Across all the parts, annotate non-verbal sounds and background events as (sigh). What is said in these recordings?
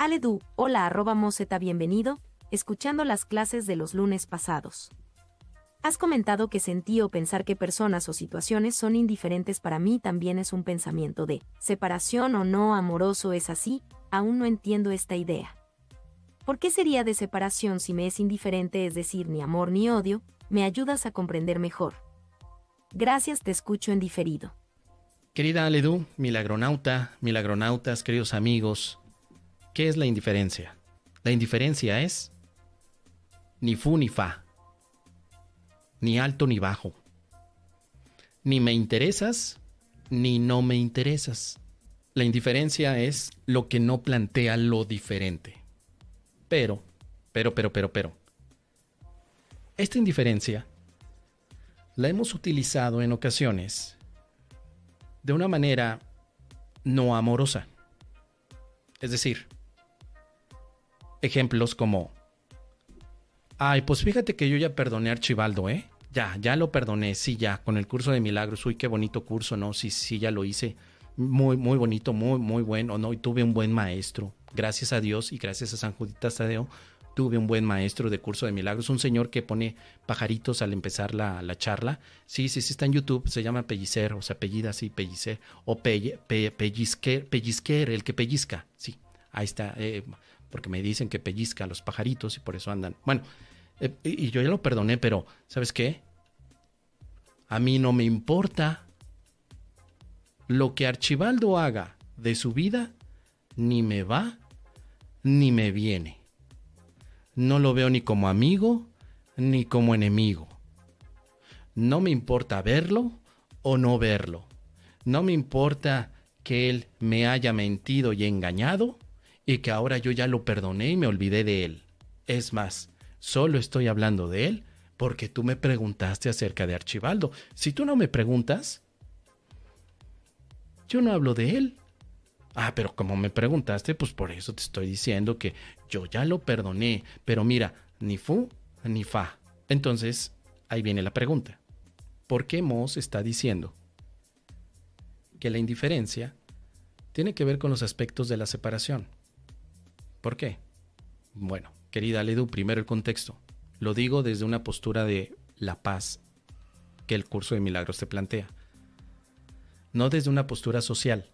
Aledu, hola arroba Moseta, bienvenido, escuchando las clases de los lunes pasados. Has comentado que sentí o pensar que personas o situaciones son indiferentes para mí también es un pensamiento de separación o no amoroso es así, aún no entiendo esta idea. ¿Por qué sería de separación si me es indiferente, es decir, ni amor ni odio? Me ayudas a comprender mejor. Gracias, te escucho en diferido. Querida Aledu, milagronauta, milagronautas, queridos amigos, ¿qué es la indiferencia? La indiferencia es ni fu ni fa, ni alto ni bajo, ni me interesas, ni no me interesas. La indiferencia es lo que no plantea lo diferente. Pero, pero, pero, pero, pero. Esta indiferencia la hemos utilizado en ocasiones de una manera no amorosa. Es decir, ejemplos como, ay, pues fíjate que yo ya perdoné a Archibaldo, ¿eh? Ya, ya lo perdoné, sí, ya, con el curso de milagros, uy, qué bonito curso, ¿no? Sí, sí, ya lo hice. Muy, muy bonito, muy, muy bueno, ¿no? Y tuve un buen maestro gracias a Dios y gracias a San Judita Tadeo, tuve un buen maestro de curso de milagros, un señor que pone pajaritos al empezar la, charla. Sí, sí, sí, está en YouTube, se llama Pellicer, o sea, apellida así, Pellicer, o pelle, pellizquer, el que pellizca, sí, ahí está, eh, porque me dicen que pellizca a los pajaritos y por eso andan. Bueno, eh, y yo ya lo perdoné, pero ¿sabes qué? A mí no me importa lo que Archibaldo haga de su vida ni me va ni me viene. No lo veo ni como amigo ni como enemigo. No me importa verlo o no verlo. No me importa que él me haya mentido y engañado y que ahora yo ya lo perdoné y me olvidé de él. Es más, solo estoy hablando de él porque tú me preguntaste acerca de Archibaldo. Si tú no me preguntas, yo no hablo de él. Ah, pero como me preguntaste, pues por eso te estoy diciendo que yo ya lo perdoné. Pero mira, ni fu ni fa. Entonces, ahí viene la pregunta. ¿Por qué Moss está diciendo que la indiferencia tiene que ver con los aspectos de la separación? ¿Por qué? Bueno, querida Ledu, primero el contexto. Lo digo desde una postura de la paz que el curso de milagros te plantea. No desde una postura social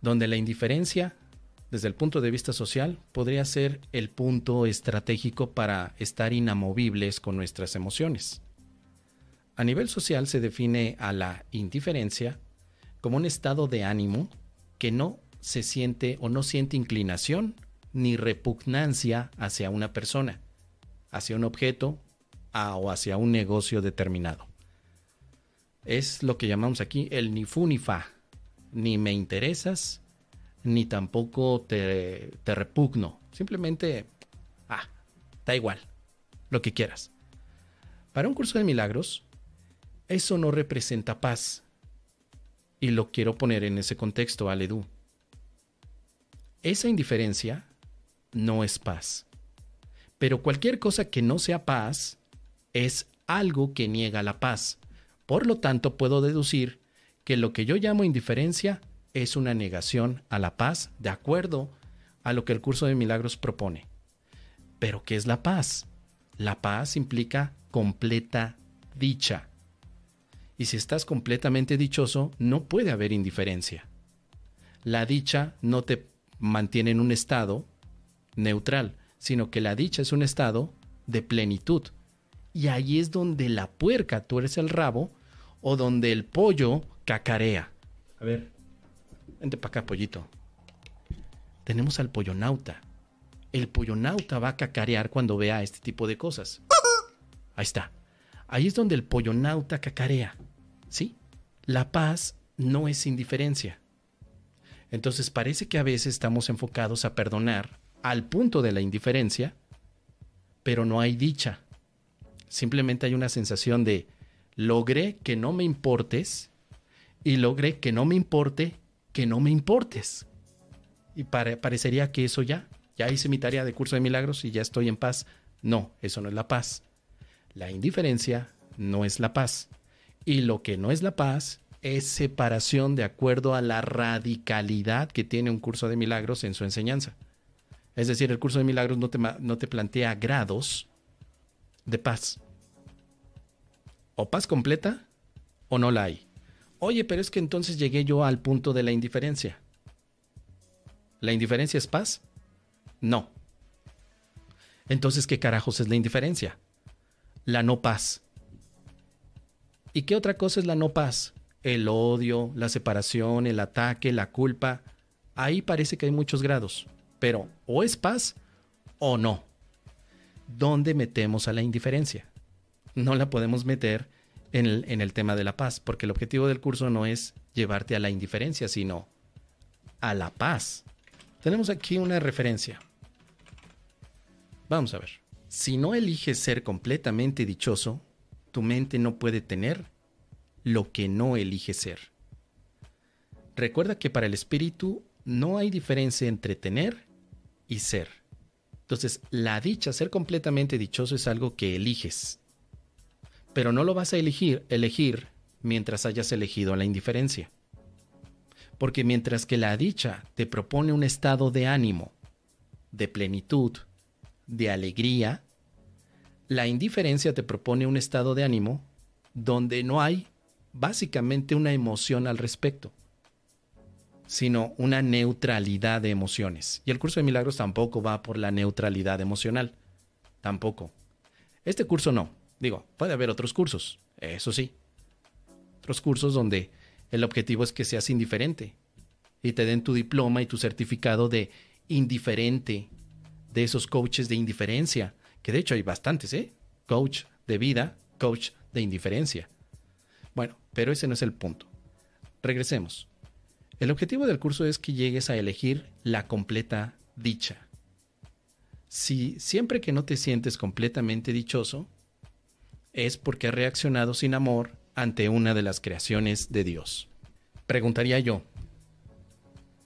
donde la indiferencia, desde el punto de vista social, podría ser el punto estratégico para estar inamovibles con nuestras emociones. A nivel social se define a la indiferencia como un estado de ánimo que no se siente o no siente inclinación ni repugnancia hacia una persona, hacia un objeto o hacia un negocio determinado. Es lo que llamamos aquí el ni fu ni fa, ni me interesas, ni tampoco te, te repugno. Simplemente, ah, da igual, lo que quieras. Para un curso de milagros, eso no representa paz. Y lo quiero poner en ese contexto, Aledu. Esa indiferencia no es paz. Pero cualquier cosa que no sea paz es algo que niega la paz. Por lo tanto, puedo deducir que lo que yo llamo indiferencia es una negación a la paz de acuerdo a lo que el curso de milagros propone. Pero ¿qué es la paz? La paz implica completa dicha. Y si estás completamente dichoso, no puede haber indiferencia. La dicha no te mantiene en un estado neutral, sino que la dicha es un estado de plenitud. Y ahí es donde la puerca eres el rabo o donde el pollo cacarea. A ver, vente para acá, pollito. Tenemos al pollonauta. El pollonauta va a cacarear cuando vea este tipo de cosas. Ahí está. Ahí es donde el pollonauta cacarea. ¿Sí? La paz no es indiferencia. Entonces parece que a veces estamos enfocados a perdonar al punto de la indiferencia, pero no hay dicha. Simplemente hay una sensación de logré que no me importes y logré que no me importe que no me importes. Y parecería que eso ya, ya hice mi tarea de curso de milagros y ya estoy en paz. No, eso no es la paz. La indiferencia no es la paz. Y lo que no es la paz es separación de acuerdo a la radicalidad que tiene un curso de milagros en su enseñanza. Es decir, el curso de milagros no te, no te plantea grados de paz. O paz completa o no la hay. Oye, pero es que entonces llegué yo al punto de la indiferencia. ¿La indiferencia es paz? No. Entonces, ¿qué carajos es la indiferencia? La no paz. ¿Y qué otra cosa es la no paz? El odio, la separación, el ataque, la culpa. Ahí parece que hay muchos grados, pero o es paz o no. ¿Dónde metemos a la indiferencia? No la podemos meter en el, en el tema de la paz, porque el objetivo del curso no es llevarte a la indiferencia, sino a la paz. Tenemos aquí una referencia. Vamos a ver. Si no eliges ser completamente dichoso, tu mente no puede tener lo que no elige ser. Recuerda que para el espíritu no hay diferencia entre tener y ser. Entonces, la dicha, ser completamente dichoso es algo que eliges. Pero no lo vas a elegir, elegir mientras hayas elegido la indiferencia. Porque mientras que la dicha te propone un estado de ánimo, de plenitud, de alegría, la indiferencia te propone un estado de ánimo donde no hay básicamente una emoción al respecto, sino una neutralidad de emociones. Y el curso de milagros tampoco va por la neutralidad emocional. Tampoco. Este curso no. Digo, puede haber otros cursos, eso sí. Otros cursos donde el objetivo es que seas indiferente y te den tu diploma y tu certificado de indiferente, de esos coaches de indiferencia, que de hecho hay bastantes, ¿eh? Coach de vida, coach de indiferencia. Bueno, pero ese no es el punto. Regresemos. El objetivo del curso es que llegues a elegir la completa dicha. Si siempre que no te sientes completamente dichoso, es porque has reaccionado sin amor ante una de las creaciones de Dios. Preguntaría yo,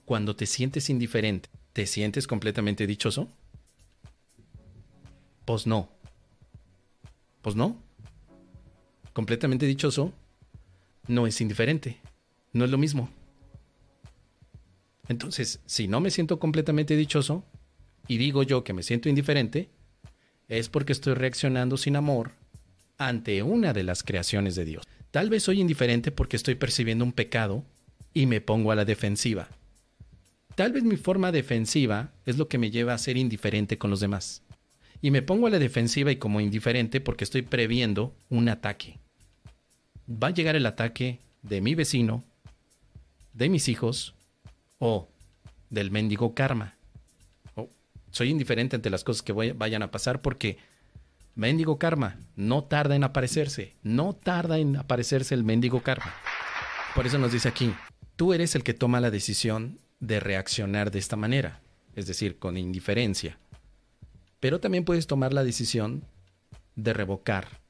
cuando te sientes indiferente, ¿te sientes completamente dichoso? Pues no. Pues no. Completamente dichoso no es indiferente. No es lo mismo. Entonces, si no me siento completamente dichoso y digo yo que me siento indiferente, es porque estoy reaccionando sin amor ante una de las creaciones de Dios. Tal vez soy indiferente porque estoy percibiendo un pecado y me pongo a la defensiva. Tal vez mi forma defensiva es lo que me lleva a ser indiferente con los demás. Y me pongo a la defensiva y como indiferente porque estoy previendo un ataque va a llegar el ataque de mi vecino, de mis hijos o del mendigo karma. soy indiferente ante las cosas que vayan a pasar porque mendigo karma no tarda en aparecerse, no tarda en aparecerse el mendigo karma. Por eso nos dice aquí, tú eres el que toma la decisión de reaccionar de esta manera, es decir, con indiferencia. Pero también puedes tomar la decisión de revocar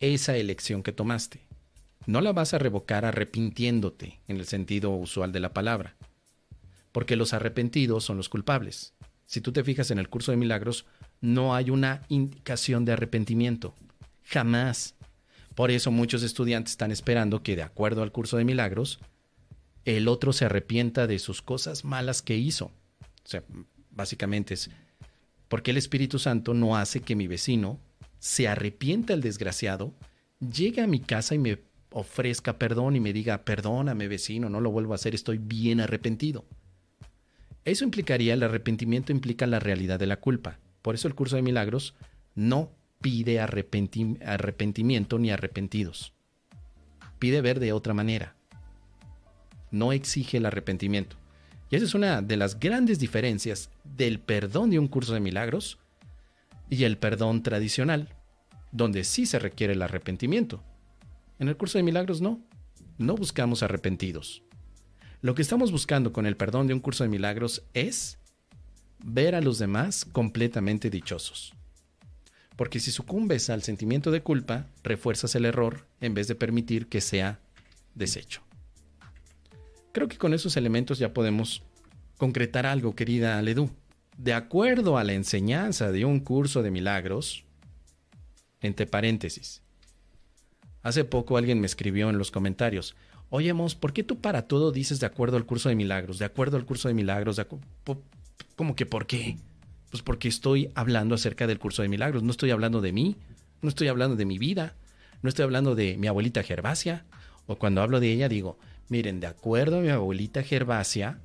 esa elección que tomaste. No la vas a revocar arrepintiéndote en el sentido usual de la palabra, porque los arrepentidos son los culpables. Si tú te fijas en el curso de milagros, no hay una indicación de arrepentimiento. Jamás. Por eso muchos estudiantes están esperando que, de acuerdo al curso de milagros, el otro se arrepienta de sus cosas malas que hizo. O sea, básicamente es, porque el Espíritu Santo no hace que mi vecino se arrepienta el desgraciado, llegue a mi casa y me ofrezca perdón y me diga, perdóname vecino, no lo vuelvo a hacer, estoy bien arrepentido. Eso implicaría, el arrepentimiento implica la realidad de la culpa. Por eso el curso de milagros no pide arrepentimiento ni arrepentidos. Pide ver de otra manera. No exige el arrepentimiento. Y esa es una de las grandes diferencias del perdón de un curso de milagros y el perdón tradicional, donde sí se requiere el arrepentimiento. En el curso de milagros no, no buscamos arrepentidos. Lo que estamos buscando con el perdón de un curso de milagros es ver a los demás completamente dichosos. Porque si sucumbes al sentimiento de culpa, refuerzas el error en vez de permitir que sea deshecho. Creo que con esos elementos ya podemos concretar algo, querida Ledú de acuerdo a la enseñanza de un curso de milagros, entre paréntesis. Hace poco alguien me escribió en los comentarios, oye ¿por qué tú para todo dices de acuerdo al curso de milagros? De acuerdo al curso de milagros. ¿Cómo que por qué? Pues porque estoy hablando acerca del curso de milagros, no estoy hablando de mí, no estoy hablando de mi vida, no estoy hablando de mi abuelita Gervasia, o cuando hablo de ella digo, miren, de acuerdo a mi abuelita Gervasia,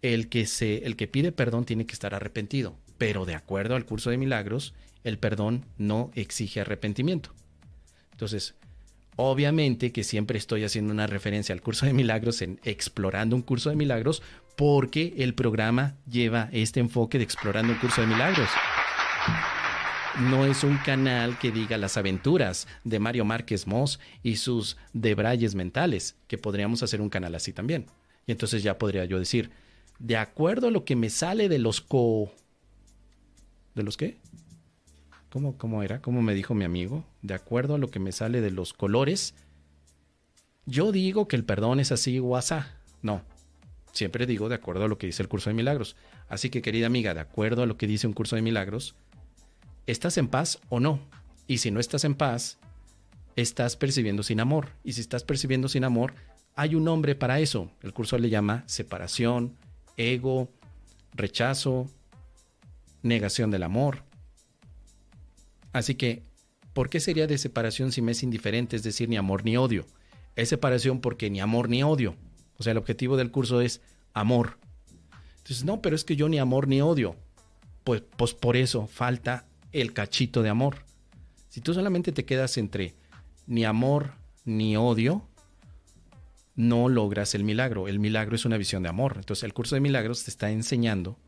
el que se el que pide perdón tiene que estar arrepentido, pero de acuerdo al curso de milagros, el perdón no exige arrepentimiento. Entonces, obviamente que siempre estoy haciendo una referencia al curso de milagros en explorando un curso de milagros porque el programa lleva este enfoque de explorando un curso de milagros. No es un canal que diga las aventuras de Mario Márquez Moss y sus debrayes mentales, que podríamos hacer un canal así también. Y entonces ya podría yo decir, de acuerdo a lo que me sale de los co... ¿De los qué? ¿Cómo, cómo era? ¿Cómo me dijo mi amigo? De acuerdo a lo que me sale de los colores, yo digo que el perdón es así o. No, siempre digo de acuerdo a lo que dice el curso de milagros. Así que querida amiga, de acuerdo a lo que dice un curso de milagros, ¿estás en paz o no? Y si no estás en paz, estás percibiendo sin amor. Y si estás percibiendo sin amor, hay un nombre para eso. El curso le llama separación, ego, rechazo, negación del amor. Así que, ¿por qué sería de separación si me es indiferente, es decir, ni amor ni odio? Es separación porque ni amor ni odio. O sea, el objetivo del curso es amor. Entonces, no, pero es que yo ni amor ni odio. Pues, pues por eso falta el cachito de amor. Si tú solamente te quedas entre ni amor ni odio, no logras el milagro. El milagro es una visión de amor. Entonces el curso de milagros te está enseñando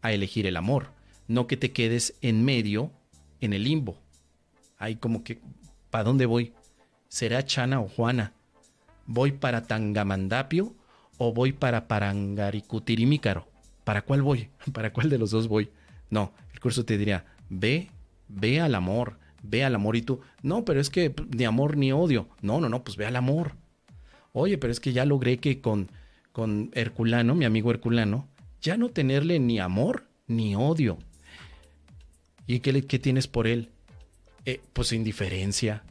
a elegir el amor, no que te quedes en medio, en el limbo. Ahí como que, ¿para dónde voy? ¿Será Chana o Juana? ¿Voy para Tangamandapio o voy para Parangaricutirimícaro? ¿Para cuál voy? (laughs) ¿Para cuál de los dos voy? No, el curso te diría, ve, ve al amor, ve al amor y tú, no, pero es que ni amor ni odio. No, no, no, pues ve al amor. Oye, pero es que ya logré que con, con Herculano, mi amigo Herculano, ya no tenerle ni amor ni odio. ¿Y qué, tienes por él? Eh, pues indiferencia,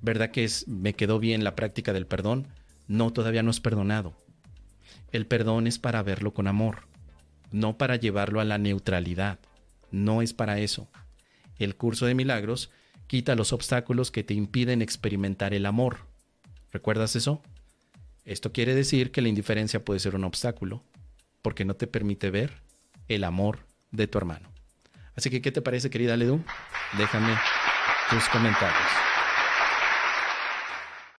¿Verdad que es, me quedó bien la práctica del perdón? No, todavía no es perdonado. El perdón es para verlo con amor, no para llevarlo a la neutralidad. No es para eso. El curso de milagros quita los obstáculos que te impiden experimentar el amor. ¿Recuerdas eso? Esto quiere decir que la indiferencia puede ser un obstáculo, porque no te permite ver el amor de tu hermano. Así que, ¿qué te parece, querida Ledu? Déjame tus comentarios.